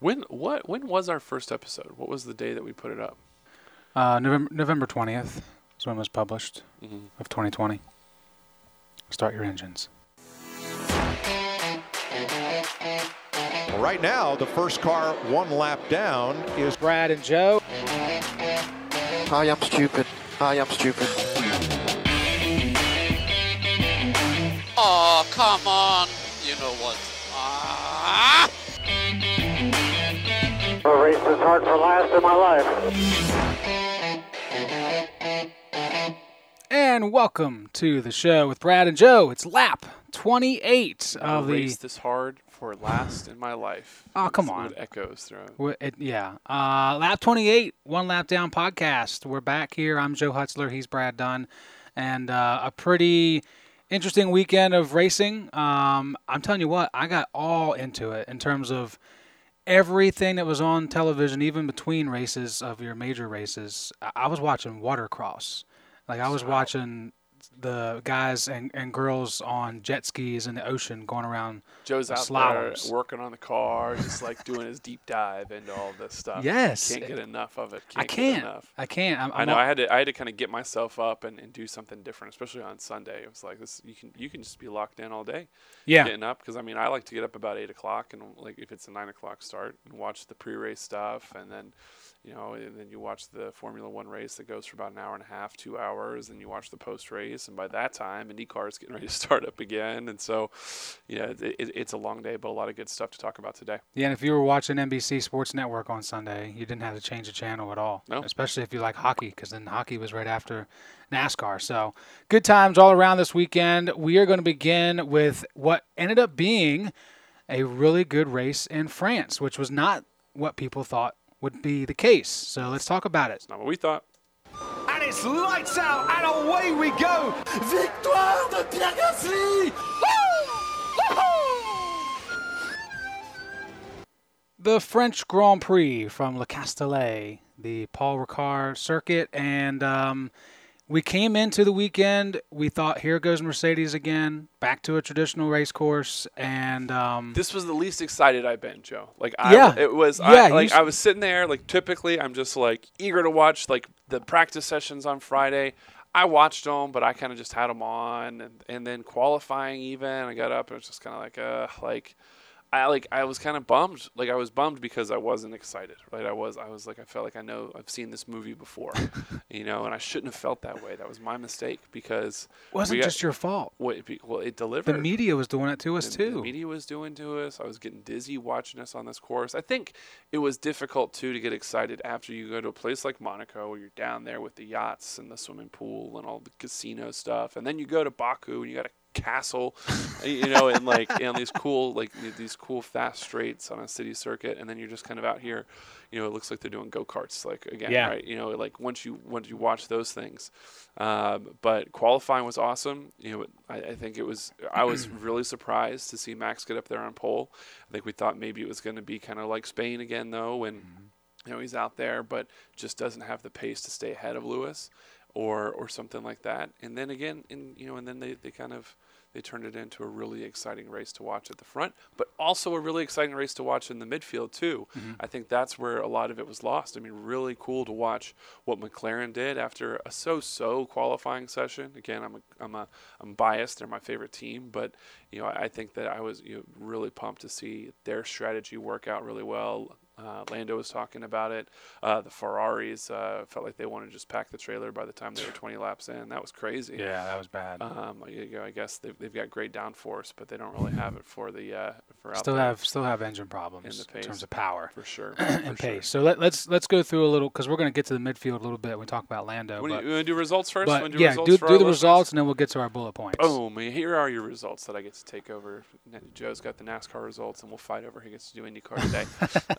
When what when was our first episode? What was the day that we put it up? Uh, November November twentieth is when it was published Mm-hmm. of 2020. Start your engines. Right now, the first car one lap down is Brad and Joe. Hi, I'm stupid. Hi, I'm stupid. Oh, come on. You know what? Ah! I raced this hard for last in my life. And welcome to the show with Brad and Joe. It's lap 28 I of the. raced this hard for last in my life. Oh, come That's on. what echoes throughout. Wh- It, yeah. Uh, lap 28, One Lap Down podcast. We're back here. I'm Joe Hutzler. He's Brad Dunn. And uh, a pretty interesting weekend of racing. Um, I'm telling you what, I got all into it in terms of everything that was on television, even between races of your major races. I, I was watching watercross. Like, I was watching the guys and, and girls on jet skis in the ocean going around. Joe's uh, out Slaloms. there working on the car, just like doing his deep dive into all this stuff. Yes. Can't get enough of it. I Can't Get can't. enough. I can't. I'm, I I'm know. all- I had to. I had to kind of get myself up and, and do something different, especially on Sunday. It was like this. You can you can just be locked in all day. yeah. Getting up because I mean I like to get up about eight o'clock and like if it's a nine o'clock start and watch the pre-race stuff and then you know and then you watch the Formula One race that goes for about an hour and a half, two hours, and you watch the post-race and by that time IndyCar is getting ready to start up again and so yeah it, it, it's a long day but a lot of good stuff to talk about today. Yeah, and if you were watching NBC Sports Network on Sunday, you didn't have to change the channel at all. No. Especially if you like hockey, because then hockey was right after NASCAR. So good times all around this weekend. We are going to begin with what ended up being a really good race in France, which was not what people thought would be the case. So let's talk about it. It's not what we thought. And it's lights out and away we go. Victoire de Pierre Gasly. the French Grand Prix from Le Castellet, the Paul Ricard circuit, and um, we came into the weekend. We thought, here goes Mercedes again, back to a traditional race course, and um, This was the least excited I've been, Joe. Like, I, Yeah. it was. Yeah, I, like I was sitting there. Like, typically, I'm just like eager to watch like the practice sessions on Friday. I watched them, but I kind of just had them on, and, and then qualifying even. I got up and it was just kind of like, uh, like. I like I was kind of bummed. Like I was bummed because I wasn't excited. Right? I was I was like I felt like I know I've seen this movie before, you know, and I shouldn't have felt that way. That was my mistake because it wasn't we got- just your fault. well, it, well, it The media was doing it to us the, too. The media was doing to us. I was getting dizzy watching us on this course. I think it was difficult too to get excited after you go to a place like Monaco where you're down there with the yachts and the swimming pool and all the casino stuff, and then you go to Baku and you got a castle, you know, and like and these cool like these cool fast straights on a city circuit, and then you're just kind of out here, you know, it looks like they're doing go karts, like again, Yeah. right? You know, like once you once you watch those things, um, but qualifying was awesome. You know, I, I think it was. I was really surprised to see Max get up there on pole. I think we thought maybe it was going to be kind of like Spain again, though, when you know he's out there, but just doesn't have the pace to stay ahead of Lewis, or or something like that. And then again, and you know, and then they, they kind of they turned it into a really exciting race to watch at the front, but also a really exciting race to watch in the midfield too. Mm-hmm. I think that's where a lot of it was lost. I mean, really cool to watch what McLaren did after a so-so qualifying session. Again, I'm a, I'm a I'm biased. They're my favorite team, but you know, I, I think that I was you know, really pumped to see their strategy work out really well. Uh, Lando was talking about it. Uh, the Ferraris uh, felt like they wanted to just pack the trailer by the time they were 20 laps in. That was crazy. yeah, that was bad. Um, you know, I guess they've, they've got great downforce, but they don't really have it for the uh, for still have still have engine problems the in terms of power for sure. and for sure. pace. So let, let's let's go through a little because we're going to get to the midfield a little bit. when We talk about Lando, do but, you, you to do results first? but do yeah, do, do the listeners? results and then we'll get to our bullet points. Boom! Here are your results that I get to take over. Joe's got the NASCAR results, and we'll fight over who gets to do IndyCar today.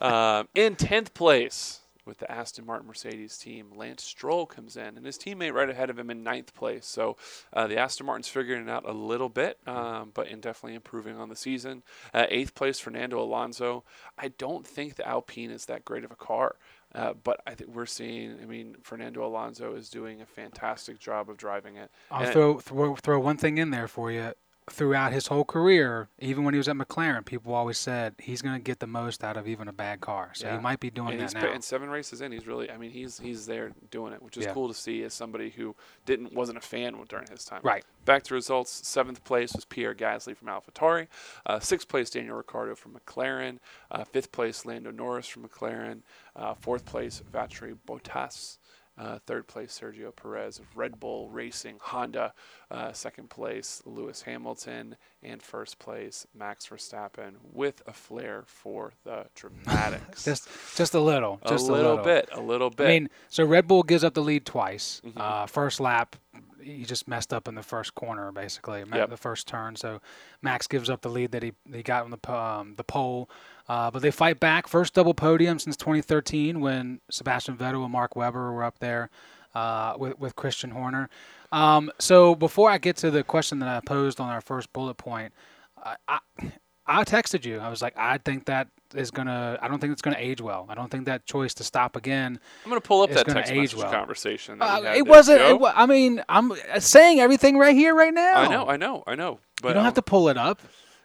um, in tenth place with the Aston Martin Mercedes team, Lance Stroll comes in, and his teammate right ahead of him in ninth place. So uh, the Aston Martin's figuring it out a little bit, um, but in definitely improving on the season. Uh, eighth place, Fernando Alonso. I don't think the Alpine is that great of a car. Uh, but I think we're seeing. I mean, Fernando Alonso is doing a fantastic job of driving it. I'll And- throw, throw throw one thing in there for you. Throughout his whole career, even when he was at McLaren, people always said he's going to get the most out of even a bad car. So Yeah. he might be doing and that he's now. and seven races in, he's really. I mean, he's he's there doing it, which is Yeah. cool to see as somebody who didn't wasn't a fan during his time. Right. Back to results. Seventh place was Pierre Gasly from AlphaTauri. Uh, sixth place Daniel Ricciardo from McLaren. Uh, fifth place Lando Norris from McLaren. Uh, fourth place Valtteri Bottas. Uh, third place Sergio Perez of Red Bull Racing Honda. Uh, second place Lewis Hamilton, and first place Max Verstappen with a flair for the dramatics. just just a little, a just little, a little bit, a little bit. I mean, so Red Bull gives up the lead twice. Mm-hmm. Uh, first lap, he just messed up in the first corner, basically, Yep. the first turn. So Max gives up the lead that he he got on the um, the pole. Uh, but they fight back. First double podium since 2013 when Sebastian Vettel and Mark Webber were up there uh, with with Christian Horner. Um, so before I get to the question that I posed on our first bullet point, I, I, I texted you. I was like, I think that is gonna. I don't think it's gonna age well. I don't think that choice to stop again. I'm going to pull up that text message well. conversation. Uh, it wasn't. It, I mean, I'm saying everything right here, right now. I know, I know, I know. But you don't have um, to pull it up.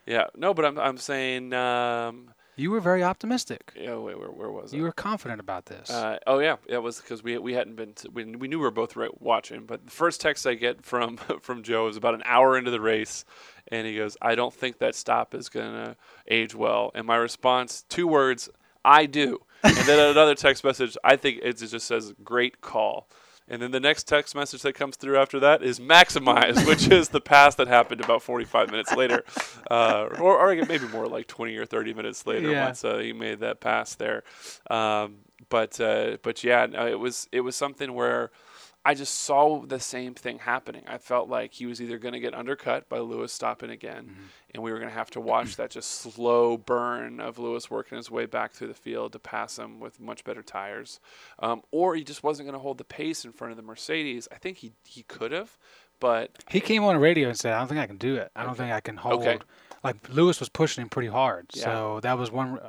Yeah, no, but I'm I'm saying. Um, You were very optimistic. yeah, wait, where, where was it? You were confident about this. Uh, oh yeah, it was because we we hadn't been to, we, we knew we were both right watching, but the first text I get from from Joe is about an hour into the race, and he goes, "I don't think that stop is gonna age well." And my response, two words, "I do." And then another text message, I think it just says, "Great call." And then the next text message that comes through after that is maximize, which is the pass that happened about 45 minutes later, uh, or, or maybe more like 20 or 30 minutes later Yeah. once uh, he made that pass there. Um, but uh, but yeah, no, it was it was something where I just saw the same thing happening. I felt like he was either going to get undercut by Lewis stopping again, Mm-hmm. and we were going to have to watch that just slow burn of Lewis working his way back through the field to pass him with much better tires, um, or he just wasn't going to hold the pace in front of the Mercedes. I think he he could have, but he came on the radio and said, "I don't think I can do it. I don't think I can hold." Okay. Like Lewis was pushing him pretty hard, Yeah. so that was one.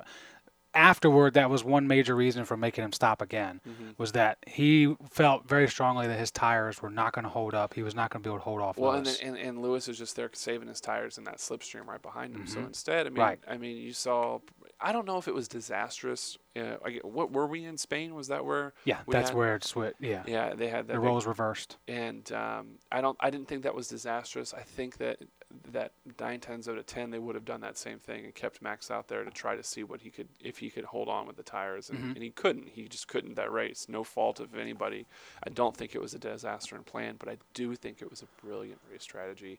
Afterward, that was one major reason for making him stop again. Mm-hmm. Was that he felt very strongly that his tires were not going to hold up. He was not going to be able to hold off Well, and, Lewis. then, and and Lewis is just there saving his tires in that slipstream right behind him. So Mhm. instead, I mean, Right. I mean, you saw. I don't know if it was disastrous. Uh, what were we in Spain? Was that where? yeah, that's had- where it's what. Yeah, Yeah, they had the big- roles reversed. and um, I don't. I didn't think that was disastrous. I think that that nine tenths out of ten they would have done that same thing and kept Max out there to try to see what he could if he could hold on with the tires, and, Mhm. and he couldn't. He just couldn't that race. No fault of anybody. I don't think it was a disaster in plan, but I do think it was a brilliant race strategy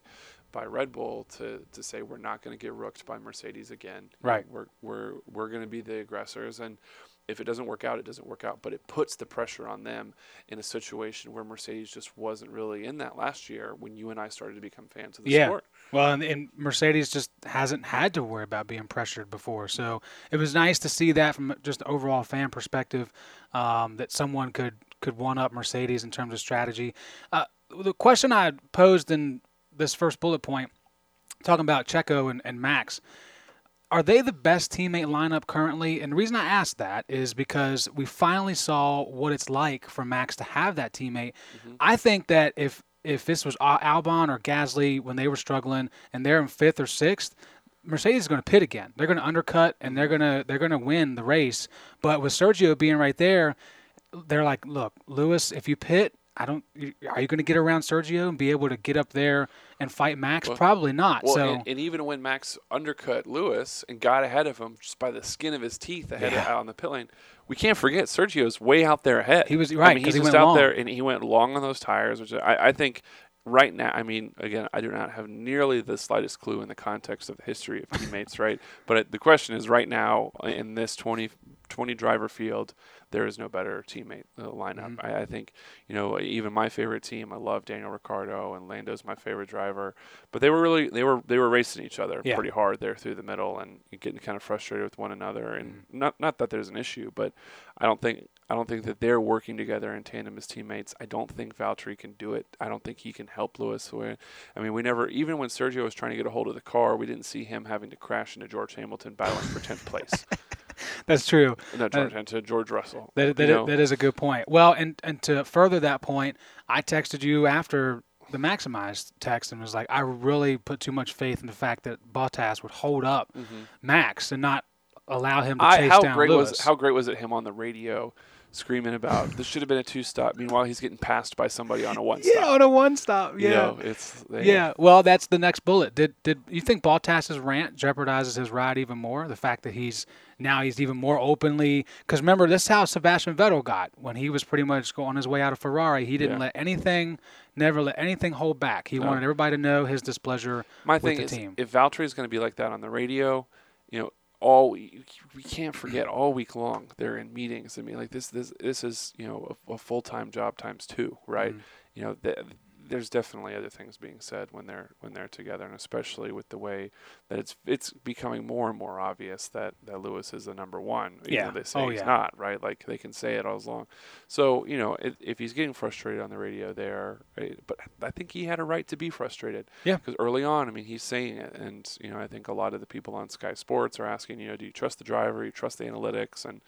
by Red Bull to, to say we're not going to get rooked by Mercedes again. Right. We're we're we're going to be the aggressors and. If it doesn't work out, it doesn't work out. But it puts the pressure on them in a situation where Mercedes just wasn't really in that last year when you and I started to become fans of the Yeah. sport. Well, and, and Mercedes just hasn't had to worry about being pressured before, so it was nice to see that from just an overall fan perspective, um, that someone could could one up Mercedes in terms of strategy. Uh, the question I posed in this first bullet point, talking about Checo and, and Max, are they the best teammate lineup currently? And the reason I asked that is because we finally saw what it's like for Max to have that teammate. Mm-hmm. I think that if if this was Albon or Gasly when they were struggling and they're in fifth or sixth, Mercedes is going to pit again. They're going to undercut and they're going to they're going to win the race. But with Sergio being right there, they're like, look, Lewis, if you pit, I don't. Are you going to get around Sergio and be able to get up there and fight Max? Well- Probably not. Well, so and, and even when Max undercut Lewis and got ahead of him just by the skin of his teeth ahead Yeah. of, on the pit lane, we can't forget Sergio's way out there ahead. He was- I right, he's he just went out long. there and he went long on those tires, which I, I think right now. I mean, again, I do not have nearly the slightest clue in the context of the history of teammates, right? But the question is, right now in this 20, 20 driver field, there is no better teammate uh, lineup. Mm-hmm. I, I think you know even my favorite team. I love Daniel Ricciardo and Lando's my favorite driver, but they were really they were they were racing each other Yeah. pretty hard there through the middle and getting kind of frustrated with one another. And Mm-hmm. not not that there's an issue, but I don't think I don't think that they're working together in tandem as teammates. I don't think Valtteri can do it. I don't think he can help Lewis. I mean, we never even when Sergio was trying to get a hold of the car, we didn't see him having to crash into George Hamilton battling for tenth place. that's true. Not George, into George Russell. That, that, know? that is a good point. Well, and, and to further that point, I texted you after the Maximized text and was like, I really put too much faith in the fact that Bottas would hold up Max and not allow him to Mm-hmm. I, chase how down great Lewis. was how great was it him on the radio screaming about this should have been a two stop. Meanwhile, he's getting passed by somebody on a one yeah, stop. Yeah, on a one stop. Yeah. You know, it's they, Yeah, well, that's the next bullet. Did did you think Bottas's rant jeopardizes his ride even more? The fact that he's now he's even more openly because remember this is how Sebastian Vettel got when he was pretty much on his way out of Ferrari. He didn't Yeah. let anything, never let anything hold back. He wanted everybody to know his displeasure My with thing the is, team. if Valtteri is going to be like that on the radio, you know, all we, we can't forget all week long they're in meetings. I mean, like this this this is you know a, a full time job times two, right? Mm-hmm. You know, th- there's definitely other things being said when they're when they're together, and especially with the way that it's it's becoming more and more obvious that that Lewis is the number one. even Yeah. though they say Oh, he's yeah. not, right? Like they can say it all as long. So you know, if, if he's getting frustrated on the radio there, right, but I think he had a right to be frustrated. Yeah. Because early on, I mean, he's saying it, and you know, I think a lot of the people on Sky Sports are asking, you know, do you trust the driver? Do you trust the analytics? And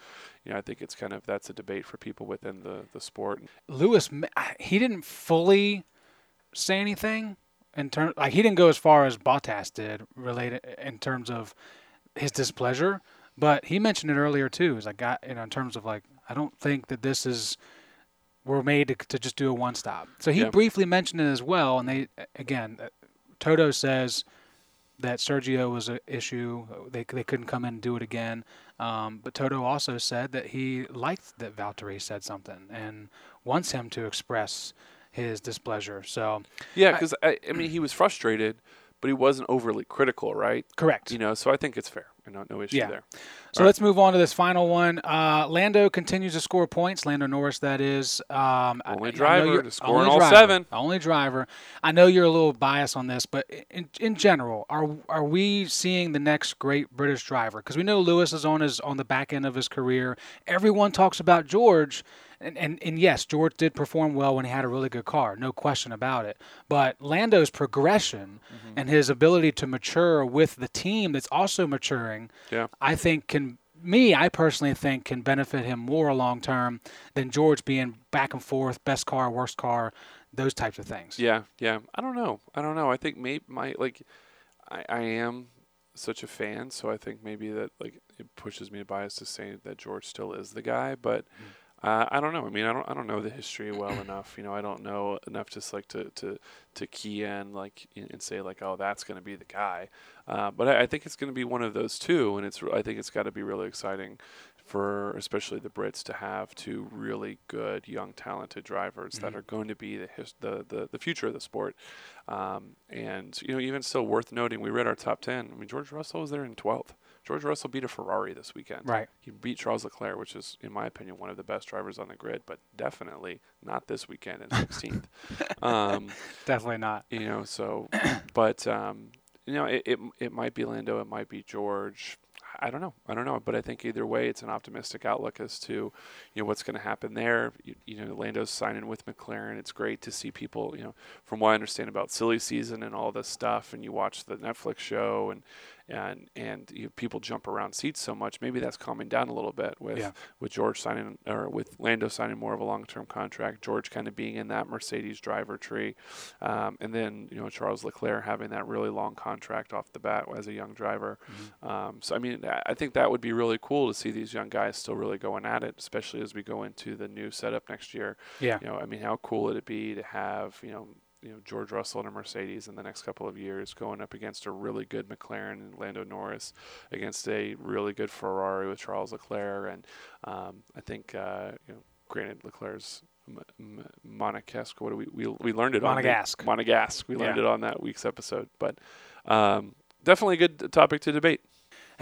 you know, I think it's kind of that's a debate for people within the the sport. Lewis, he didn't fully say anything in terms like he didn't go as far as Bottas did related in terms of his displeasure, but he mentioned it earlier too. Is like got you know in terms of like I don't think that this is we're made to, to just do a one stop. So he Yeah. briefly mentioned it as well, and they again uh, Toto says that Sergio was an issue. They they couldn't come in and do it again. Um, but Toto also said that he liked that Valtteri said something and wants him to express his displeasure. So Yeah, because I, I mean, he was frustrated, but he wasn't overly critical, right? correct. You know, so I think it's fair. Know, no issue Yeah. there. So let's move on to this final one. Uh, Lando continues to score points. Lando Norris, that is. Um, I- Only I driver you're- to score only in all driver, seven. Only driver. I know you're a little biased on this, but in, in general, are are we seeing the next great British driver? Because we know Lewis is on his on the back end of his career. Everyone talks about George. And, and, and yes, George did perform well when he had a really good car, no question about it. But Lando's progression Mm-hmm. and his ability to mature with the team that's also maturing, Yeah. I think can me, I personally think can benefit him more long term than George being back and forth, best car, worst car, those types of things. Yeah, yeah. I don't know. I don't know. I think maybe my like, I, I am such a fan, so I think maybe that like it pushes me to bias to say that George still is the guy, but. Uh, I don't know. I mean, I don't. I don't know the history well enough. You know, I don't know enough just like to to, to key in like and say like, oh, that's going to be the guy. Uh, but I, I think it's going to be one of those two, and it's. I think it's got to be really exciting for especially the Brits to have two really good young talented drivers that are going to be the, his, the the the future of the sport. Um, and you know, even still worth noting, we read our top ten. I mean, George Russell was there in twelfth. George Russell beat a Ferrari this weekend. Right. He beat Charles Leclerc, which is, in my opinion, one of the best drivers on the grid, but definitely not this weekend in 16th. um, Definitely not. you know, so, but um, you know, it, it it might be Lando, it might be George. I don't know. I don't know. But I think either way, it's an optimistic outlook as to, you know, what's going to happen there. You, you know, Lando's signing with McLaren. It's great to see people, you know, from what I understand about silly season and all this stuff, and you watch the Netflix show and and and you people jump around seats so much. Maybe that's calming down a little bit with Yeah. with George signing or with Lando signing more of a long term contract. George kind of being in that Mercedes driver tree, um, and then you know Charles Leclerc having that really long contract off the bat as a young driver. Mm-hmm. Um, so I mean, I- I think that would be really cool to see these young guys still really going at it, especially as we go into the new setup next year. Yeah. You know, I mean, how cool would it be to have you know you know George Russell and a Mercedes in the next couple of years going up against a really good McLaren and Lando Norris against a really good Ferrari with Charles Leclerc and um, I think uh, you know granted Leclerc's M- Monegasque what do we we, we learned it Monegasque. on the, Monegasque we learned Yeah. it on that week's episode but um, definitely a good topic to debate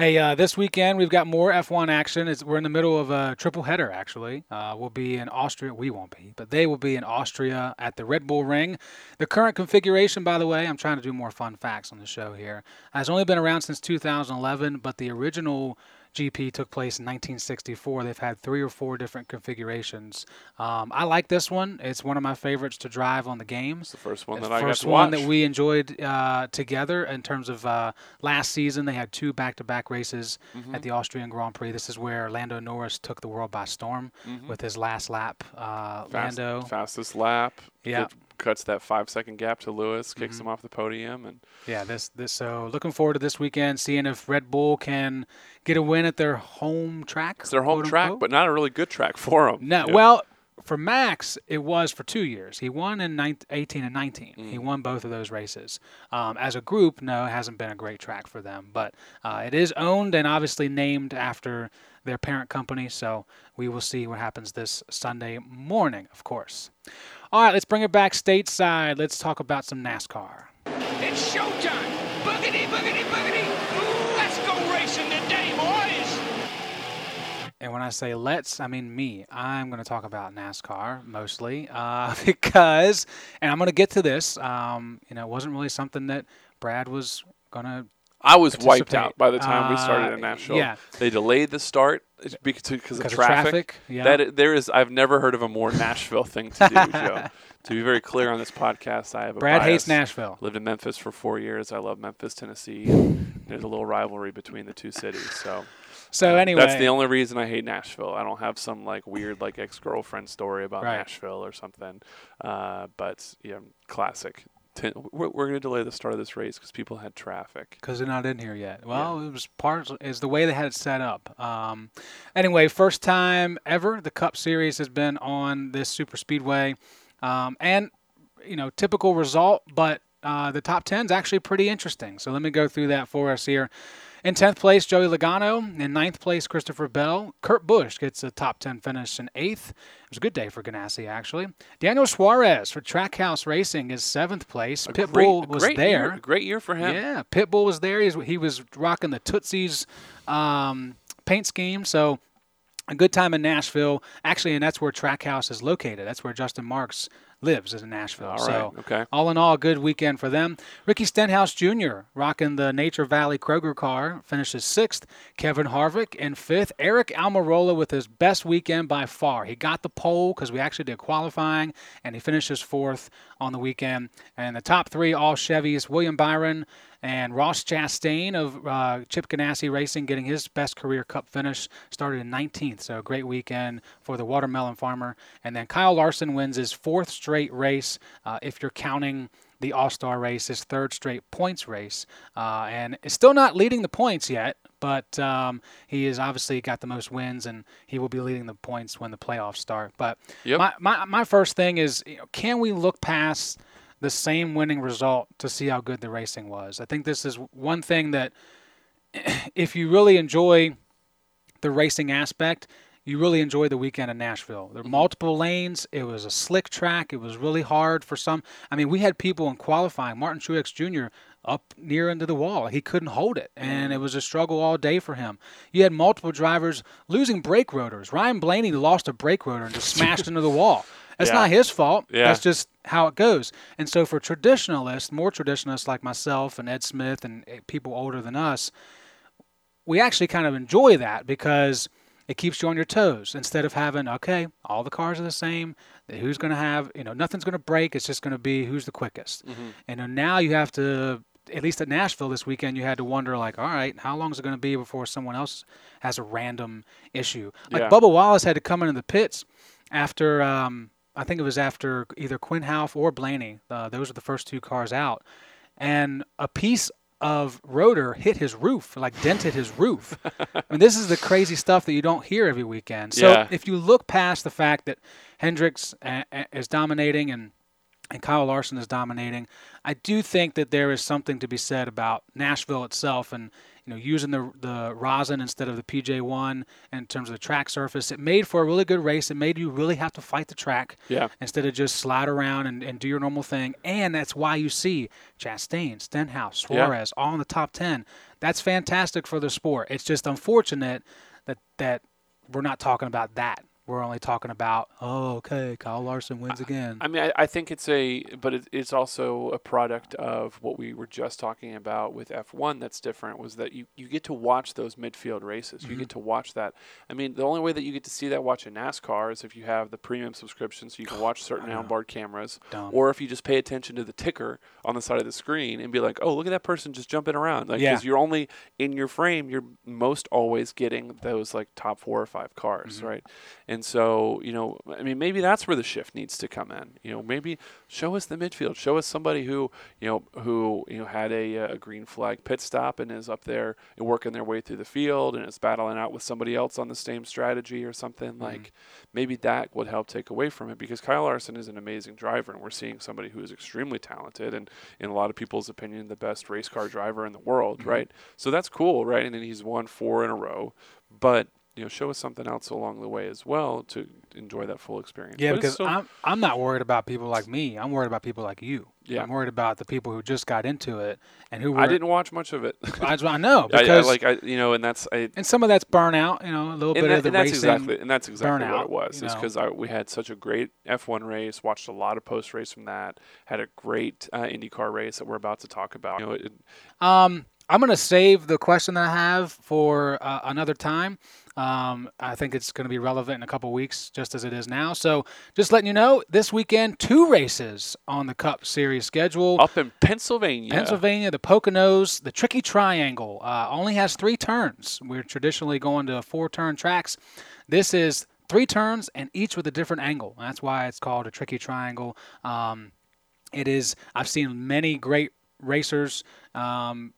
Hey, uh, this weekend we've got more F1 action. It's, we're in the middle of a triple header, actually. Uh, we'll be in Austria. We won't be, but they will be in Austria at the Red Bull Ring. The current configuration, by the way, I'm trying to do more fun facts on the show here, has only been around since 2011, but the original GP took place in 1964. They've had three or four different configurations. Um, I like this one. It's one of my favorites to drive on the games. it's the first one The that I got first one watch that we enjoyed uh, together in terms of uh, last season. They had two back-to-back races Mm-hmm. at the Austrian Grand Prix. This is where Lando Norris took the world by storm with his last lap. Uh, Mm-hmm. Fast, Lando, fastest lap Yeah. good, cuts that five second gap to Lewis, kicks Mm-hmm. him off the podium, and Yeah, this this so looking forward to this weekend, seeing if Red Bull can get a win at their home track. it's their home track, unquote. but not a really good track for them. No, well, for Max, it was for two years. He won in 19, 18 and 19. He Mm. won both of those races. Um, as a group, no, it hasn't been a great track for them, but uh, it is owned and obviously named after their parent company. So we will see what happens this Sunday morning, of course. All right, let's bring it back stateside. Let's talk about some NASCAR. It's showtime! Boogity, boogity, boogity! Let's go racing today, boys! And when I say let's, I mean me. I'm going to talk about NASCAR mostly uh, because, and I'm going to get to this. Um, you know, it wasn't really something that Brad was going to. I was wiped out by the time we started Uh, in Nashville. yeah. They delayed the start because because of Because of traffic. traffic, yeah. That there is I've never heard of a more Nashville thing to do, Joe. To be very clear on this podcast, I have a Brad hates. Nashville. Lived in Memphis for four years. I love Memphis, Tennessee. There's a little rivalry between the two cities. So So anyway, that's the only reason I hate Nashville. I don't have some like weird like ex girlfriend story about Right. Nashville or something. Uh, but yeah, classic. Ten, we're we're going to delay the start of this race because people had traffic. because they're not in here yet. Well, it was part is the way they had it set up. Um, anyway, first time ever the Cup Series has been on this super speedway, um, and you know typical result, but uh, the top 10 is actually pretty interesting. So let me go through that for us here. In 10th place, Joey Logano. In 9th place, Christopher Bell. Kurt Busch gets a top 10 finish in 8th. It was a good day for Ganassi, actually. Daniel Suarez for Trackhouse Racing is 7th place. A Pitbull great, was great there. Year, great year for him. Yeah, Pitbull was there. He's, he was rocking the Tootsie's um, paint scheme. So a good time in Nashville. Actually, and that's where Trackhouse is located. That's where Justin Marks lives is in Nashville. All so okay. all in all, good weekend for them. Ricky Stenhouse Jr. rocking the Nature Valley Kroger car finishes sixth. Kevin Harvick in fifth. Aric Almirola with his best weekend by far. He got the pole because we actually did qualifying, and he finishes fourth on the weekend. And the top three, all Chevys. William Byron and Ross Chastain of uh, Chip Ganassi Racing getting his best career Cup finish. Started in 19th, so a great weekend for the watermelon farmer. And then Kyle Larson wins his fourth straight race, uh, if you're counting the All Star race, his third straight points race. Uh, and is still not leading the points yet, but um, he has obviously got the most wins, and he will be leading the points when the playoffs start. But Yep. my, my, my first thing is you know, can we look past the same winning result to see how good the racing was? I think this is one thing that if you really enjoy the racing aspect, you really enjoy the weekend in Nashville. There were multiple lanes. It was a slick track. It was really hard for some. I mean, we had people in qualifying. Martin Truex Jr. up near into the wall. He couldn't hold it, and it was a struggle all day for him. You had multiple drivers losing brake rotors. Ryan Blaney lost a brake rotor and just smashed into the wall. That's Yeah. not his fault. Yeah. That's just how it goes. And so for traditionalists, more traditionalists like myself and Ed Smith and eh, people older than us, we actually kind of enjoy that because it keeps you on your toes instead of having okay all the cars are the same who's going to have you know nothing's going to break it's just going to be who's the quickest. And then now you have to at least at nashville this weekend you had to wonder like all right how long is it going to be before someone else has a random issue? Like Yeah. bubba wallace had to come into the pits after um, i think it was after either Quin Houff or blaney uh, those are the first two cars out. And a piece of rotor hit his roof, like dented his roof. I mean, this is the crazy stuff that you don't hear every weekend. So Yeah. if you look past the fact that Hendricks uh, uh, is dominating and and Kyle Larson is dominating, I do think that there is something to be said about Nashville itself and you know using the the rosin instead of the PJ1 in terms of the track surface. It made for a really good race. It made you really have to fight the track Yeah. instead of just slide around and, and do your normal thing. And that's why you see Chastain, Stenhouse, Yeah. Suarez all in the top 10. That's fantastic for the sport. It's just unfortunate that that we're not talking about that. We're only talking about, oh, okay, Kyle Larson wins again. I mean, I, I think it's a, but it, it's also a product of what we were just talking about with F1 that's different was that you, you get to watch those midfield races. You get to watch that. I mean, the only way that you get to see that watch watching NASCAR is if you have the premium subscription so you can watch certain onboard cameras, Dumb. or if you just pay attention to the ticker on the side of the screen and be like, oh, look at that person just jumping around. Like, Yeah. because you're only in your frame, you're most always getting those like top four or five cars, Mm-hmm. right? And And so, you know, I mean, maybe that's where the shift needs to come in. You know, maybe show us the midfield. Show us somebody who, you know, who you know had a, a green flag pit stop and is up there and working their way through the field and is battling out with somebody else on the same strategy or something. Mm-hmm. Like maybe that would help take away from it because Kyle Larson is an amazing driver and we're seeing somebody who is extremely talented and in a lot of people's opinion the best race car driver in the world, Mm-hmm. right? So that's cool, right? And then he's won four in a row, but you know, show us something else along the way as well to enjoy that full experience. Yeah, But because still- I'm I'm not worried about people like me. I'm worried about people like you. Yeah. I'm worried about the people who just got into it and who were. I didn't watch much of it. I, I know I, I because like I, you know, and that's I, and some of that's burnout. You know, a little bit that- of the and that's racing. exactly and that's exactly what it was. Is because we had such a great F1 race, watched a lot of post race from that, had a great uh, IndyCar race that we're about to talk about. You know, it, Um, I'm going to save the question that I have for uh, another time. Um, I think it's going to be relevant in a couple weeks, just as it is now. So, just letting you know, this weekend, two races on the Cup Series schedule. up in Pennsylvania, Pennsylvania, the Poconos, the Tricky Triangle uh, only has three turns. We're traditionally going to four turn tracks. This is three turns and each with a different angle. That's why it's called a Tricky Triangle. Um, it is, I've seen many great racers um,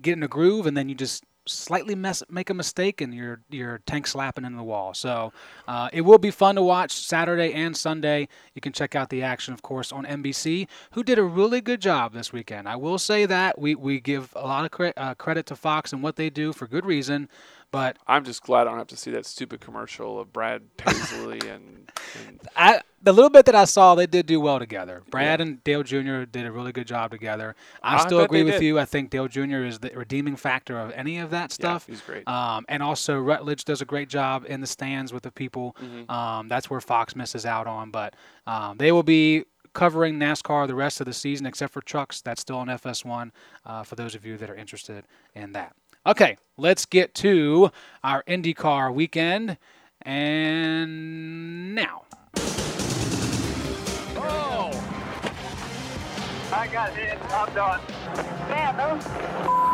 get in a groove and then you just slightly mess, make a mistake and you're you're tank slapping into the wall. So uh, it will be fun to watch Saturday and Sunday. You can check out the action, of course, on NBC, who did a really good job this weekend. I will say that we we give a lot of cre- uh, credit to Fox and what they do for good reason. But I'm just glad I don't have to see that stupid commercial of Brad Paisley and, and I, the little bit that I saw, they did do well together. Brad and Dale Jr. did a really good job together. I, I still agree with did. you. I think Dale Jr. is the redeeming factor of any of that stuff. Yeah, he's great. Um, and also Rutledge does a great job in the stands with the people. Mm-hmm. Um, that's where Fox misses out on. But um, they will be covering NASCAR the rest of the season, except for trucks. That's still on FS1 uh, for those of you that are interested in that. Okay, let's get to our IndyCar weekend. And now. I got it. I'm done. Man, those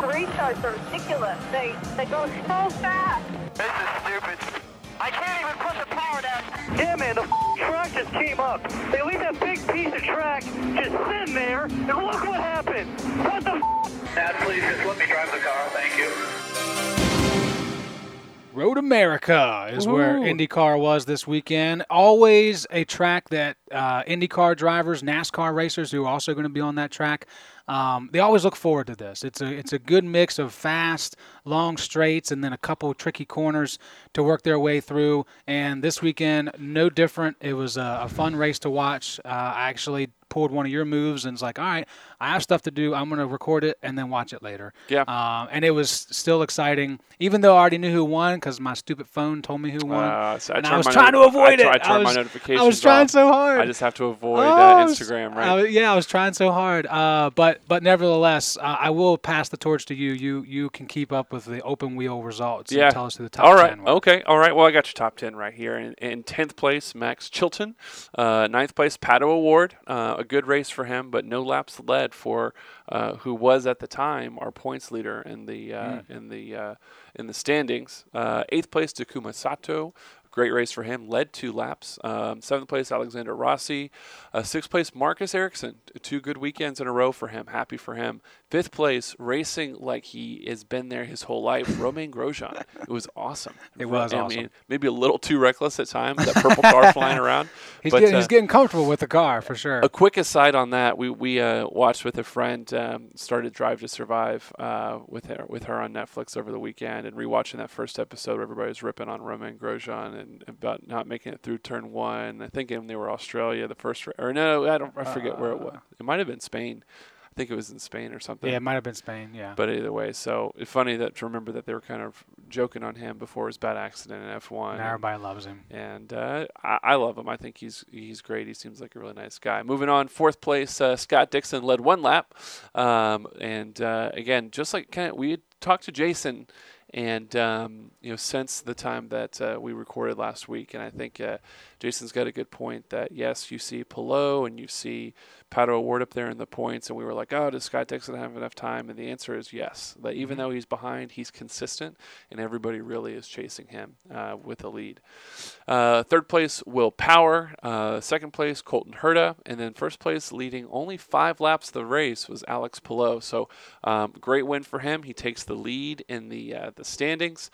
restarts are ridiculous. They they go so fast. This is stupid. I can't even put the power down. Yeah, man, the track just came up. They leave that big piece of track just sitting there, and look what happened. What the Dad, please just let me drive the car. Thank you. Road America is where IndyCar was this weekend. Always a track that uh, IndyCar drivers, NASCAR racers who are also going to be on that track, um, they always look forward to this. It's a it's a good mix of fast, long straights, and then a couple tricky corners to work their way through. And this weekend, no different. It was a, a fun race to watch. Uh, I actually pulled one of your moves and was like, all right, I have stuff to do. I'm going to record it and then watch it later. Yeah. Um, and it was still exciting, even though I already knew who won because my stupid phone told me who won. Uh, so I and I was trying to avoid I, it. I turned was, my notifications I was trying off. so hard. I just have to avoid Oh, uh, I Instagram, I right? was- yeah, I was trying so hard. Uh, but but nevertheless, uh, I will pass the torch to you. You you can keep up with the open wheel results. yeah. And tell us who the top All right. 10 were. Okay. All right. Well, I got your top 10 right here. In, in 10th place, Max Chilton. Uh, ninth place, Pato O'Ward. Uh, a good race for him, but no laps led for uh, who was at the time our points leader in the uh, Hmm. in the uh, in the standings. Uh, eighth place, Takuma Sato. Great race for him. Led two laps. Um, seventh place, Alexander Rossi. Uh, sixth place, Marcus Ericsson. Two good weekends in a row for him. Happy for him. Fifth place, racing like he has been there his whole life. Romain Grosjean. It was awesome. It was I awesome. mean, maybe a little too reckless at times. That purple car flying around. He's but, getting uh, he's getting comfortable with the car for sure. a quick aside on that, we we uh, watched with a friend, um, started Drive to Survive uh, with her with her on Netflix over the weekend, and rewatching that first episode, where everybody was ripping on Romain Grosjean and about not making it through turn one. I think they were Australia the first, or no, I don't, I forget where it was. It might have been Spain. I think it was in Spain or something. yeah, it might have been Spain. Yeah. But either way, so it's funny that to remember that they were kind of joking on him before his bad accident in F1. now everybody loves him. And uh, I, I love him. I think he's he's great. He seems like a really nice guy. Moving on, fourth place, uh, Scott Dixon led one lap, um, and uh, again, just like kind of we talked to Jason And um, you know, since the time that uh, we recorded last week, and I think uh, Jason's got a good point that yes, you see Palou and you see Pato O'Ward up there in the points, and we were like, oh, does Scott Dixon have enough time? And the answer is yes. That even though he's behind, he's consistent, and everybody really is chasing him uh, with a lead. Uh, third place, Will Power. Uh, second place, Colton Herta, and then first place, leading only five laps of the race, was Alex Palou. So um, great win for him. He takes the lead in the uh, the standings.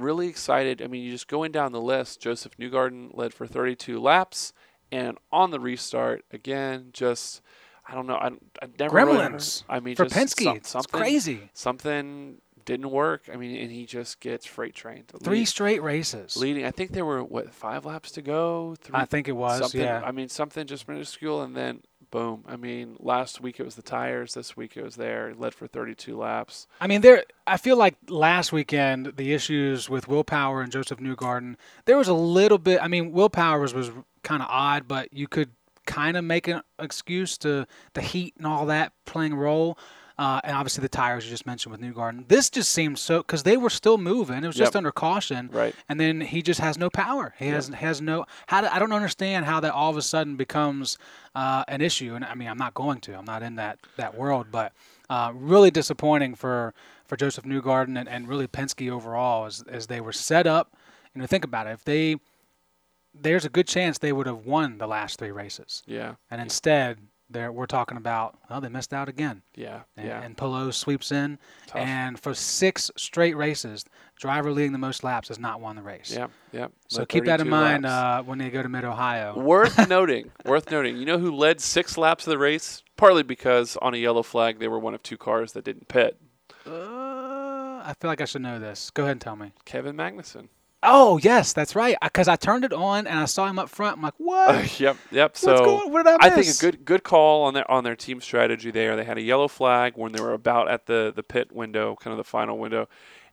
Really excited. I mean, you just going down the list. Josef Newgarden led for 32 laps, and on the restart again, just I don't know. I, I never really Gremlins I mean, for just Penske. some- it's something crazy. Something didn't work. I mean, and he just gets freight trained. Three Lead- straight races. leading. I think there were what five laps to go. Three, I think it was, yeah. I mean, something just minuscule, and then boom. I mean, last week it was the tires. This week it was there. It led for 32 laps. I mean, there. I feel like last weekend the issues with Will Power and Josef Newgarden. There was a little bit. I mean, Will Power was was kind of odd, but you could kind of make an excuse to the heat and all that playing a role. Uh, and obviously the tires you just mentioned with Newgarden. This just seemed so because they were still moving. It was just Yep. under caution, Right. And then he just has no power. He has has no. How do, I don't understand how that all of a sudden becomes uh, an issue. And I mean, I'm not going to. I'm not in that that world, but uh, really disappointing for for Josef Newgarden and, and really Penske overall as as they were set up. You know, think about it. If they there's a good chance they would have won the last three races, Yeah. and instead there we're talking about oh they missed out again. Yeah. And, Yeah. and Palou sweeps in, Tough. and for six straight races, driver leading the most laps has not won the race. yeah. Yeah. So keep that in mind uh, when they go to Mid Ohio. worth noting. Worth noting. You know who led six laps of the race? Partly because on a yellow flag they were one of two cars that didn't pit. Uh, I feel like I should know this. Go ahead and tell me. Kevin Magnussen. Oh yes, that's right. Because I turned it on and I saw him up front. I'm like, what? yep, yep. So going- what did I think a good good call on their on their team strategy there. They had a yellow flag when they were about at the the pit window, kind of the final window.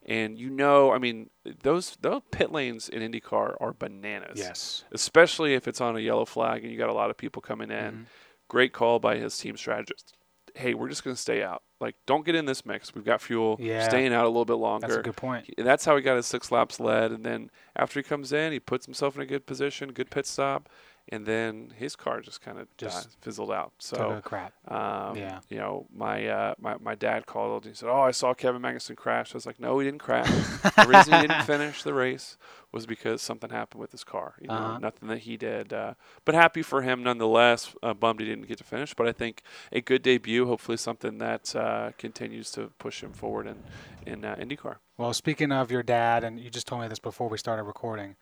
And you know, I mean, those those pit lanes in IndyCar are bananas. Yes. Especially if it's on a yellow flag and you got a lot of people coming in. Mm-hmm. Great call by his team strategist. Hey, we're just going to stay out. Like, don't get in this mix. We've got fuel. Yeah. Staying out a little bit longer. That's a good point. He- that's how he got his six laps led. And then after he comes in, he puts himself in a good position, good pit stop, and then his car just kind of Just fizzled out. So, crap. um, Yeah. you know, my, uh, my my dad called and he said, "Oh, I saw Kevin Magnussen crash." I was like, "No, he didn't crash. the reason he didn't finish the race was because something happened with his car. You know, Uh-huh. nothing that he did. Uh, but happy for him nonetheless. Uh, bummed he didn't get to finish, but I think a good debut. Hopefully, something that uh, continues to push him forward in in uh, IndyCar. Well, speaking of your dad, and you just told me this before we started recording,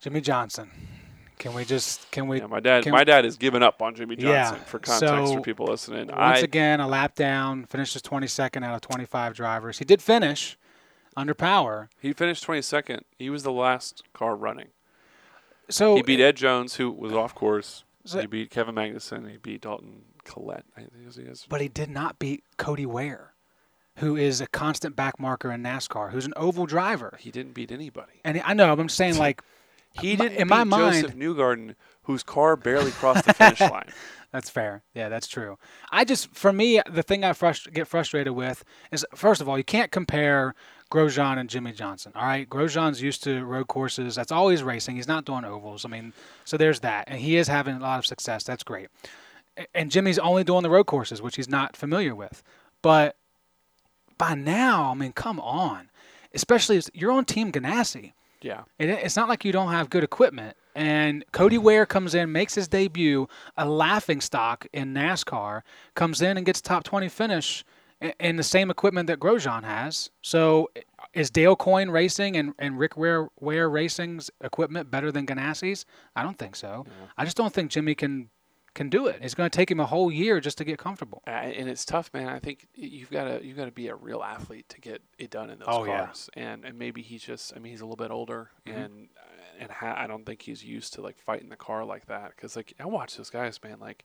Jimmie Johnson. Can we just can we Yeah, my dad. My dad has given up on Jimmie Yeah, Johnson. For context, so for people listening, once I again a lap down, finishes 22nd out of 25 drivers. He did finish under power. he finished 22nd. He was the last car running. So He beat Ed Jones, who was off course. So- he beat Kevin Magnussen. He beat Dalton Kellett. I think he is. but he did not beat Cody Ware, who is a constant back marker in NASCAR, who's an oval driver. He didn't beat anybody. And I know, I'm saying like He didn't in my mind- Josef Newgarden, whose car barely crossed the finish line. That's fair. Yeah, that's true. I just, for me, the thing I frust- get frustrated with is, first of all, you can't compare Grosjean and Jimmie Johnson. All right, Grosjean's used to road courses. That's always racing. He's not doing ovals. I mean, so there's that, and he is having a lot of success. That's great. And Jimmie's only doing the road courses, which he's not familiar with. But by now, I mean, come on. Especially, as- you're on Team Ganassi. Yeah. It, it's not like you don't have good equipment. And Cody Ware comes in, makes his debut, a laughing stock in NASCAR, comes in and gets top 20 finish in the same equipment that Grosjean has. So is Dale Coyne Racing and, and Rick Ware, Ware Racing's equipment better than Ganassi's? I don't think so. I just don't think Jimmie can can do it. It's going to take him a whole year just to get comfortable. Uh, and it's tough, man. I think you've got to you've got to be a real athlete to get it done in those Oh, yeah. cars. And and maybe he's just I mean he's a little bit older Mm-hmm. and and ha- I don't think he's used to like fighting the car like that because like I watch those guys, man. Like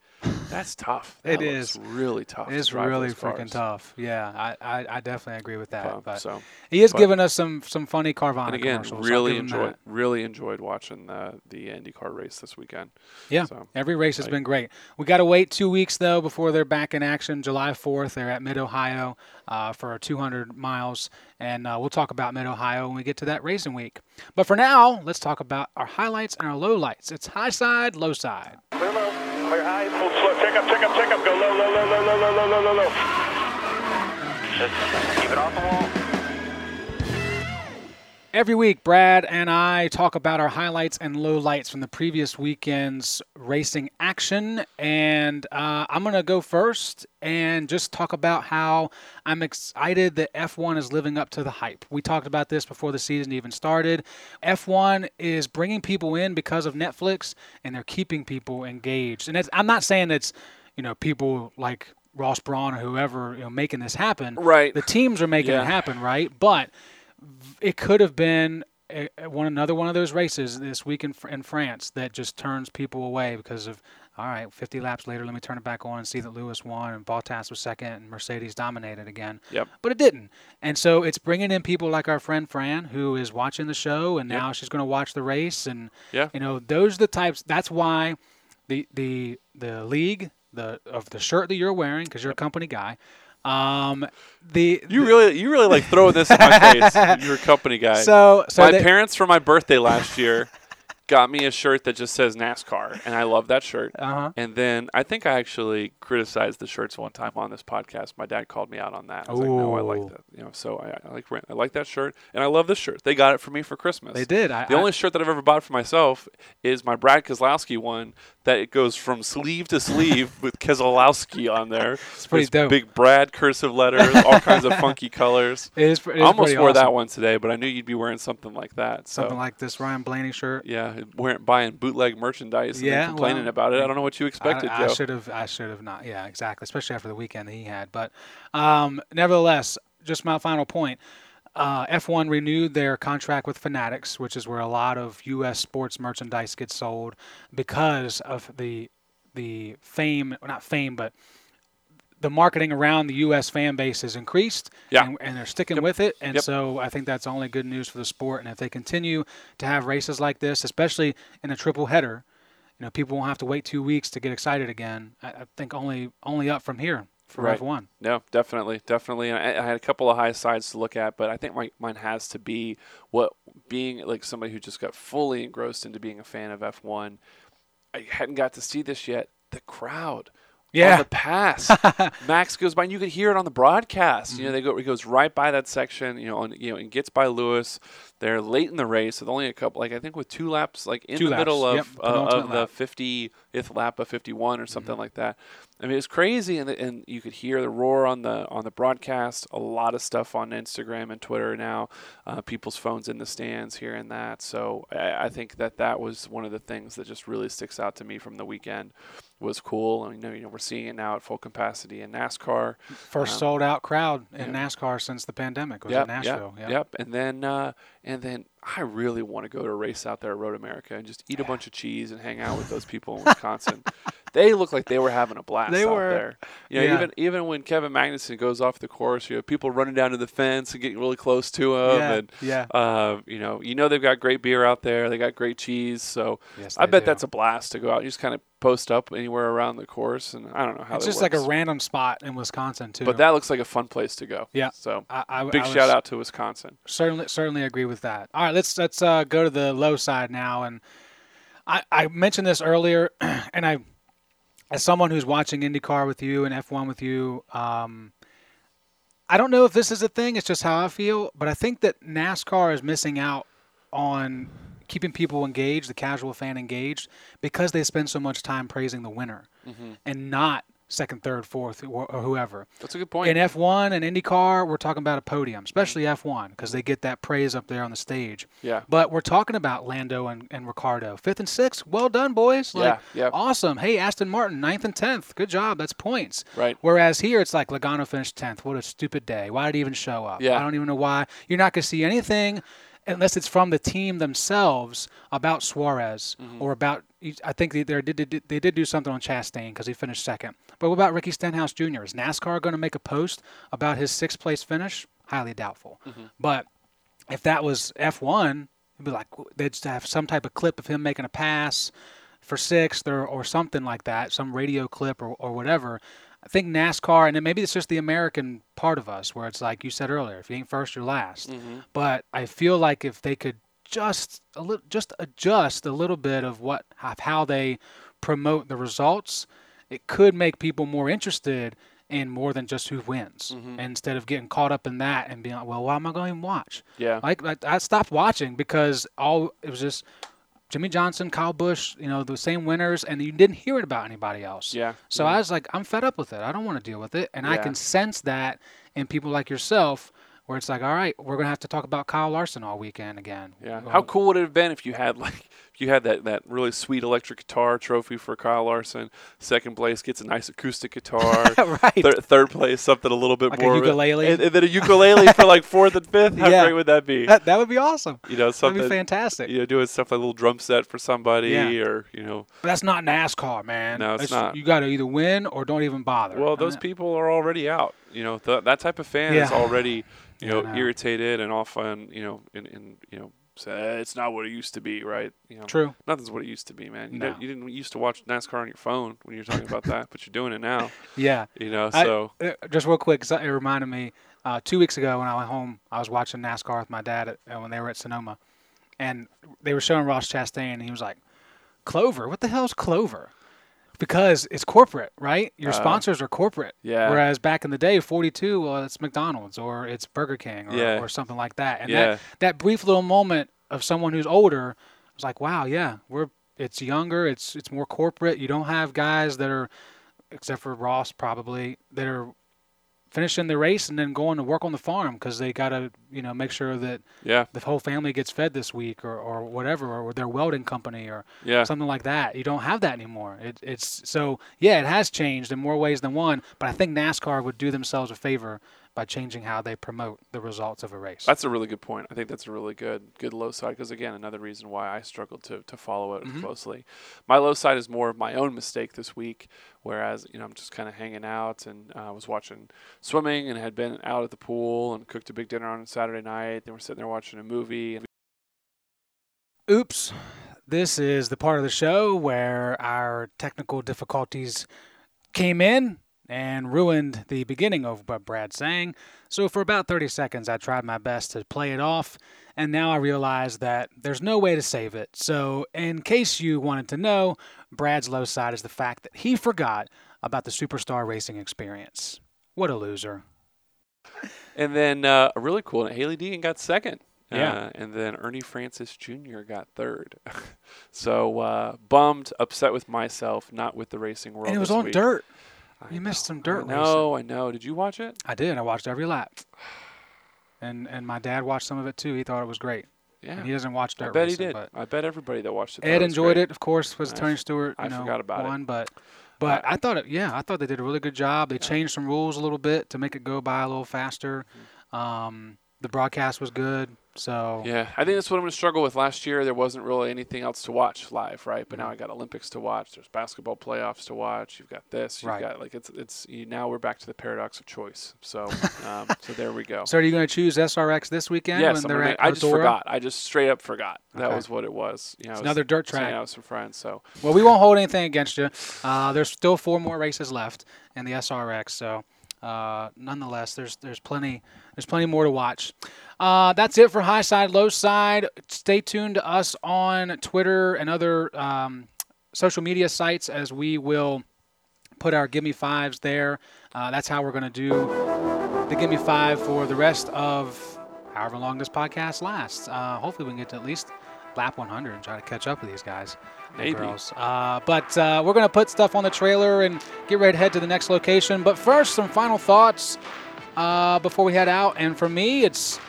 that's tough. It That looks is. really tough. It's drive really freaking tough. Yeah, I, I, I definitely agree with that. Um, but so, he has but- given us some some funny Carvana and again, commercials. Really enjoyed really enjoyed watching the the IndyCar race this weekend. Yeah, So, every race has like- been great. We got to wait two weeks though before they're back in action. July fourth, they're at Mid Ohio. Uh, for 200 miles. And uh, we'll talk about Mid Ohio when we get to that racing week. But for now, let's talk about our highlights and our lowlights. It's high side, low side. Clear low, clear high, full slow. Check up, check up, check up. Go low, low, low, low, low, low, low, low, low, low. Just keep it off the wall. Every week, Brad and I talk about our highlights and lowlights from the previous weekend's racing action. And uh, I'm going to go first and just talk about how I'm excited that F1 is living up to the hype. We talked about this before the season even started. F1 is bringing people in because of Netflix, and they're keeping people engaged. And it's, I'm not saying it's, you know, people like Ross Brawn or whoever, you know, making this happen. Right. The teams are making Yeah. it happen, right? But it could have been a, one another one of those races this week in, in France that just turns people away because of all right, 50 laps later, let me turn it back on and see that Lewis won and Bottas was second and Mercedes dominated again. Yep. But it didn't, and so it's bringing in people like our friend Fran who is watching the show and now she's going to watch the race and Yeah. you know those are the types. That's why the the the league the of the shirt that you're wearing because you're a company guy. Um, the You really, you really like throwing this in my face. You're a company guy. So- so my they- parents for my birthday last year got me a shirt that just says NASCAR, and I love that shirt. Uh-huh. And then I think I actually criticized the shirts one time on this podcast. My dad called me out on that. I was like, no, I like that. You know, so I, I like I like that shirt, and I love this shirt. They got it for me for Christmas. They did. I- the I- only shirt that I've ever bought for myself is my Brad Keselowski one that it goes from sleeve to sleeve with Keselowski on there. It's pretty dope. Big Brad cursive letters, all kinds of funky colors. It is, it is I almost wore that one today, but I knew you'd be wearing something like that. So Something like this Ryan Blaney shirt. yeah, wearing buying bootleg merchandise and Yeah, complaining well, about it. I don't know what you expected, I, I should have. I should have not. Yeah, exactly. Especially after the weekend that he had. But um, nevertheless, just my final point. Uh, F1 renewed their contract with Fanatics, which is where a lot of U.S. sports merchandise gets sold because of the the fame, not fame, but the marketing around the U.S. fan base has increased, Yeah. and, and they're sticking with it. And Yep. so I think that's only good news for the sport. And if they continue to have races like this, especially in a triple header, you know, people won't have to wait two weeks to get excited again. I, I think only only up from here for Right. F1. No, definitely, definitely. And I, I had a couple of high sides to look at, but I think my, mine has to be what being like somebody who just got fully engrossed into being a fan of F1. I hadn't got to see this yet. The crowd. Yeah. On the pass, Max goes by, and you could hear it on the broadcast. You know, they go, he goes right by that section. You know, on, you know, and gets by Lewis. They're late in the race with only a couple, like I think with two laps, like in Two the middle of Yep, uh, of the lap. 50th lap of 51 or Mm-hmm. something like that. I mean, it's crazy, and, and you could hear the roar on the on the broadcast. A lot of stuff on Instagram and Twitter now. Uh, people's phones in the stands, here and that. So I, I think that that was one of the things that just really sticks out to me from the weekend. Was cool. I know, you know, we're seeing it now at full capacity in NASCAR. First Um, sold out crowd in NASCAR since the pandemic was Yep, in Nashville. Yep, yeah. yep. And then uh, and then I really want to go to a race out there at Road America and just eat a bunch of cheese and hang out with those people in Wisconsin. they look like they were having a blast They out were. there. You know, Yeah. even even when Kevin Magnussen goes off the course, you know, people running down to the fence and getting really close to him. Yeah, And yeah. uh, you know, you know they've got great beer out there. They got great cheese. So Yes, I bet do. that's a blast to go out. You just kind of post up anywhere around the course, and I don't know how. It's just like a random spot in Wisconsin too. But that looks like a fun place to go. Yeah. So I, I, big I shout out to Wisconsin. Certainly, certainly agree with that. All right, let's let's uh, go to the low side now. And I, I mentioned this earlier, and I, as someone who's watching IndyCar with you and F1 with you, um, I don't know if this is a thing. It's just how I feel, but I think that NASCAR is missing out on keeping people engaged, the casual fan engaged, because they spend so much time praising the winner mm-hmm. and not second, third, fourth, or, or whoever. That's a good point. In F1 and IndyCar, we're talking about a podium, especially mm-hmm. F1, because they get that praise up there on the stage. Yeah. But we're talking about Lando and, and Ricciardo. Fifth and sixth, well done, boys. Like, Yeah, yeah. Awesome. Hey, Aston Martin, ninth and tenth. Good job. That's points. Right. Whereas here, it's like Logano finished tenth. What a stupid day. Why did he even show up? Yeah. I don't even know why. You're not going to see anything unless it's from the team themselves about Suarez Mm-hmm. or about. I think they, they did they did do something on Chastain because he finished second. But what about Ricky Stenhouse Jr.? Is NASCAR going to make a post about his sixth place finish? Highly doubtful. Mm-hmm. But if that was F1, it'd be like they'd have some type of clip of him making a pass for sixth or, or something like that, some radio clip or, or whatever. I think NASCAR, and then maybe it's just the American part of us, where it's like you said earlier, if you ain't first, you're last. Mm-hmm. But I feel like if they could just a little, just adjust a little bit of what of how they promote the results, it could make people more interested in more than just who wins, mm-hmm. instead of getting caught up in that and being like, well, why am I going to watch? Yeah. Like, like I stopped watching because all it was just Jimmie Johnson, Kyle Busch, you know, the same winners, and you didn't hear it about anybody else. Yeah. So I was like, I'm fed up with it. I don't want to deal with it, and I can sense that in people like yourself, where it's like, all right, we're gonna have to talk about Kyle Larson all weekend again. Yeah. Well, How cool would it have been if you had like you had that, that really sweet electric guitar trophy for Kyle Larson? Second place gets a nice acoustic guitar. Right. Thir- third place something a little bit Like a more ukulele? and, and then a ukulele for like fourth and fifth. How Yeah. great would that be? That, that would be awesome. you know, That'd something be fantastic. You know, doing stuff like a little drum set for somebody, Yeah. or you know, But that's not NASCAR, man. No, it's not. You got to either win or don't even bother. well, those people are already out. You know, th- that type of fan is already you know I know. irritated and often you know, and, and you know, "Eh, it's not what it used to be, right? You know, True. Nothing's what it used to be, man. You, No. you didn't used to watch NASCAR on your phone when you're talking about that, but you're doing it now. Yeah. You know, so uh, just real quick, it reminded me. Uh, two weeks ago, when I went home, I was watching NASCAR with my dad at, uh, when they were at Sonoma, and they were showing Ross Chastain, and he was like, "Clover, what the hell is Clover?" Because it's corporate, right? Your sponsors are corporate. Uh, yeah. Whereas back in the day, 42, well, it's McDonald's or it's Burger King or, Yeah. or something like that. And Yeah. that, that brief little moment of someone who's older was like, wow, yeah, we're it's younger, it's it's more corporate. You don't have guys that are, except for Ross probably, that are finishing the race and then going to work on the farm because they got to you know make sure that yeah, the whole family gets fed this week or, or whatever or their welding company or Yeah. something like that. You don't have that anymore. It, it's so yeah it has changed in more ways than one but i think nascar would do themselves a favor by changing how they promote the results of a race That's a really good point. I think that's a really good good low side because again, another reason why I struggled to to follow it Mm-hmm. closely. My low side is more of my own mistake this week, whereas you know I'm just kind of hanging out and uh, was watching swimming and had been out at the pool and cooked a big dinner on Saturday night. Then we're sitting there watching a movie and oops this is the part of the show where our technical difficulties came in and ruined the beginning of what Brad's saying. So for about 30 seconds, I tried my best to play it off, and now I realize that there's no way to save it. So, in case you wanted to know, Brad's low side is the fact that he forgot about the superstar racing experience. What a loser. and then uh, a really cool. Hailie Deegan got second. Yeah. Uh, and then Ernie Francis Jr. got third. so uh, bummed, upset with myself, not with the racing world. And it was on week. dirt. I You missed some dirt No, I know. Did you watch it? I did. I watched every lap. And and my dad watched some of it too. He thought it was great. Yeah. And he doesn't watch dirt. I bet he did. but I bet everybody that watched it. Ed it enjoyed great. it, of course, was I Tony Stewart. You I know, forgot about it. won, but but I thought it. Yeah, I thought they did a really good job. They changed some rules a little bit to make it go by a little faster. Um, the broadcast was good, so Yeah, I think that's what I'm going to struggle with. Last year, there wasn't really anything else to watch live, right? But now Mm-hmm. I got Olympics to watch. There's basketball playoffs to watch. You've got this. You've Right. got like it's it's you, now we're back to the paradox of choice. So um, so there we go. So are you going to choose SRX this weekend yes, when I'm they're gonna at make- I just forgot. I just straight up forgot. That Okay. was what it was. You know, I was another dirt track. out with some friends. So Well, we won't hold anything against you. Uh, there's still four more races left in the SRX, so uh, nonetheless, there's there's plenty there's plenty more to watch. Uh, that's it for high side, low side. Stay tuned to us on Twitter and other um, social media sites as we will put our gimme fives there. Uh, that's how we're going to do the gimme five for the rest of however long this podcast lasts. Uh, hopefully, we can get to at least lap 100 and try to catch up with these guys Maybe. girls. Uh, but uh, we're going to put stuff on the trailer and get ready to head to the next location. But first, some final thoughts uh, before we head out. And for me, it's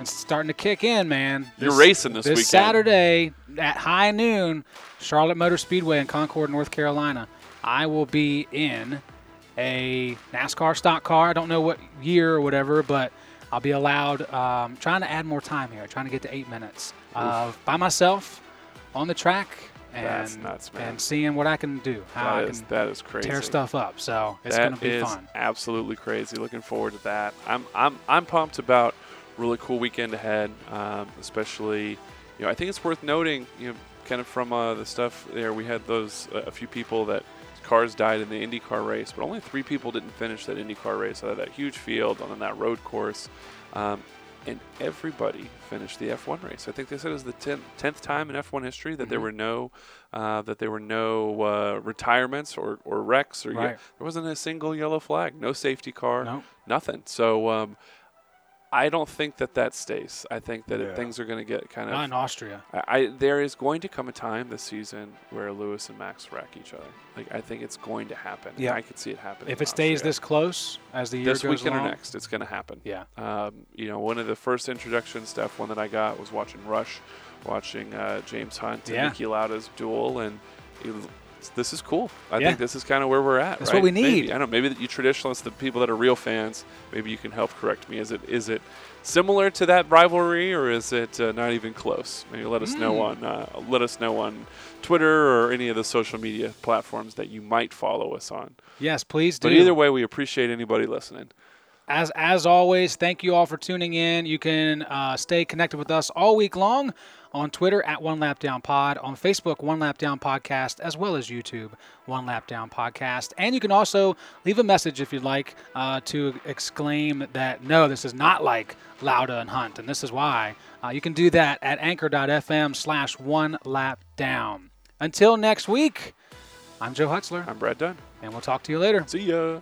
it's starting to kick in, man. You're racing this this weekend. Saturday at high noon, Charlotte Motor Speedway in Concord, North Carolina. I will be in a NASCAR stock car. I don't know what year or whatever, but I'll be allowed. Um, trying to add more time here, trying to get to eight minutes of by myself on the track and That's nuts, man. and seeing what I can do, how that I is can that is crazy. tear stuff up. So it's That going to be is fun. absolutely crazy. Looking forward to that. I'm I'm I'm pumped about really cool weekend ahead. Um, especially, you know, I think it's worth noting, you know, kind of from uh, the stuff there. We had those uh, a few people that cars died in the IndyCar race, but only three people didn't finish that IndyCar race out of that huge field on that road course. Um, and everybody finished the F1 race. I think they said it was the tenth, 10th time in F1 history that there Mm-hmm. were no uh, that there were no uh, retirements or, or wrecks or ye- Right. there wasn't a single yellow flag, no safety car, No. nothing. So um, I don't think that that stays. I think that Yeah. things are going to get kind of Not in Austria. I, I there is going to come a time this season where Lewis and Max wreck each other. Like I think it's going to happen. Yeah. I could see it happening. If in it stays Austria. this close as the year this goes weekend along, or next, it's going to happen. Yeah. Um, you know, one of the first introductions to F1 that I got was watching Rush, watching uh, James Hunt and Yeah. Niki Lauda's duel, and it, this is cool. I Yeah. think this is kind of where we're at. That's right? what we Maybe. need. I don't know. Maybe that you traditionalists, the people that are real fans, maybe you can help correct me. Is it is it similar to that rivalry, or is it uh, not even close? Maybe let us know Hmm. on uh, let us know on Twitter or any of the social media platforms that you might follow us on. yes, please do. But either way, we appreciate anybody listening. As as always, thank you all for tuning in. You can uh, stay connected with us all week long on Twitter at One Lap Down Pod, on Facebook One Lap Down Podcast, as well as YouTube One Lap Down Podcast. And you can also leave a message if you'd like uh, to exclaim that no, this is not like Lauda and Hunt, and this is why. Uh, you can do that at anchor.fm slash One Lap Down. Until next week, I'm Joe Hutzler, I'm Brad Dunn. and we'll talk to you later. See ya.